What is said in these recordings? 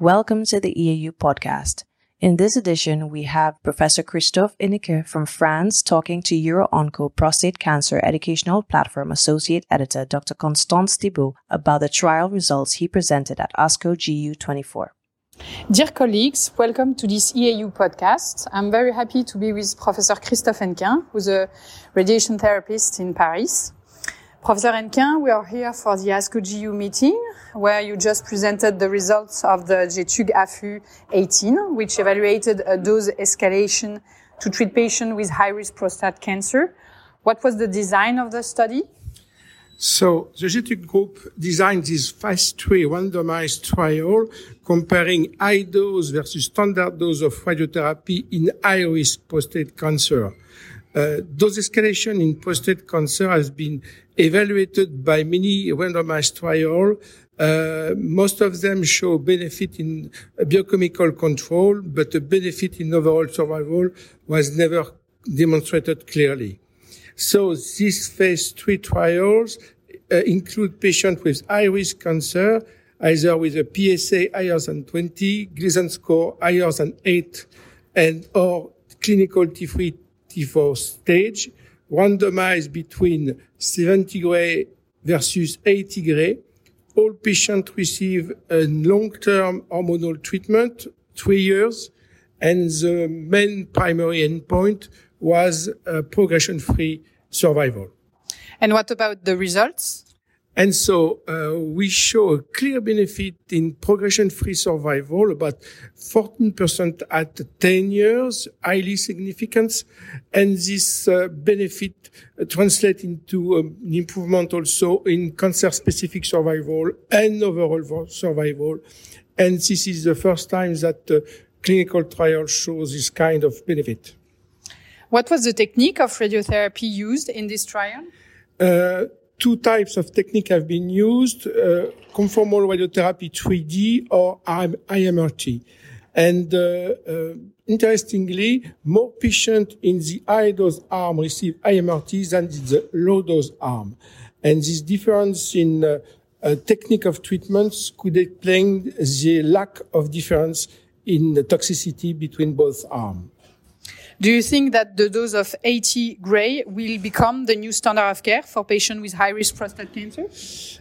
Welcome to the EAU podcast. In this edition, we have Professor Christophe Hennequin from France talking to UROONCO Prostate Cancer Educational Platform Associate Editor Dr. Constance Thibault about the trial results he presented at ASCO GU 24. Dear colleagues, welcome to this EAU podcast. I'm very happy to be with Professor Christophe Hennequin, who's a radiation therapist in Paris. Professor Hennequin, we are here for the ASCO GU meeting, where you just presented the results of the GETUG AFU 18, which evaluated a dose escalation to treat patients with high-risk prostate cancer. What was the design of the study? So the GETUG group designed this phase three randomized trial comparing high dose versus standard dose of radiotherapy in high risk prostate cancer. Uh, dose escalation in prostate cancer has been evaluated by many randomized trials. Uh, most of them show benefit in biochemical control, but the benefit in overall survival was never demonstrated clearly. So these phase three trials uh, include patients with high risk cancer, either with a PSA higher than 20, Gleason score higher than 8, and or clinical T3, T4 stage, randomized between 70 gray versus 80 gray. All patients receive a long-term hormonal treatment, three years, and the main primary endpoint was uh, progression-free survival. And what about the results? And so uh, we show a clear benefit in progression-free survival, about 14% at 10 years, highly significant. And this uh, benefit uh, translates into um, an improvement also in cancer-specific survival and overall survival. And this is the first time that uh, clinical trial shows this kind of benefit. What was the technique of radiotherapy used in this trial? Two types of technique have been used, uh, conformal radiotherapy 3D or IMRT. And uh, uh, interestingly, more patients in the high dose arm receive IMRT than in the low dose arm. And this difference in uh, uh, technique of treatments could explain the lack of difference in the toxicity between both arms. Do you think that the dose of 80 gray will become the new standard of care for patients with high risk prostate cancer?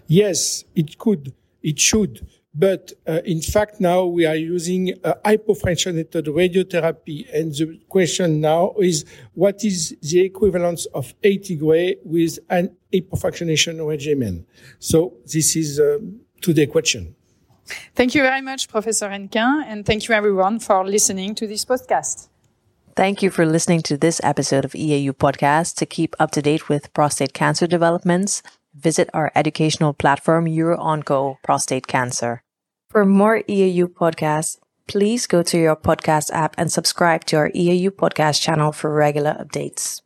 Yes, it could. It should. But uh, in fact, now we are using a hypofractionated radiotherapy. And the question now is what is the equivalence of 80 gray with an hypofractionation regimen? So this is uh, today's question. Thank you very much, Professor Hennequin, and thank you everyone for listening to this podcast. Thank you for listening to this episode of EAU Podcast. To keep up to date with prostate cancer developments, visit our educational platform, UROONCO Prostate Cancer. For more EAU podcasts, please go to your podcast app and subscribe to our EAU podcast channel for regular updates.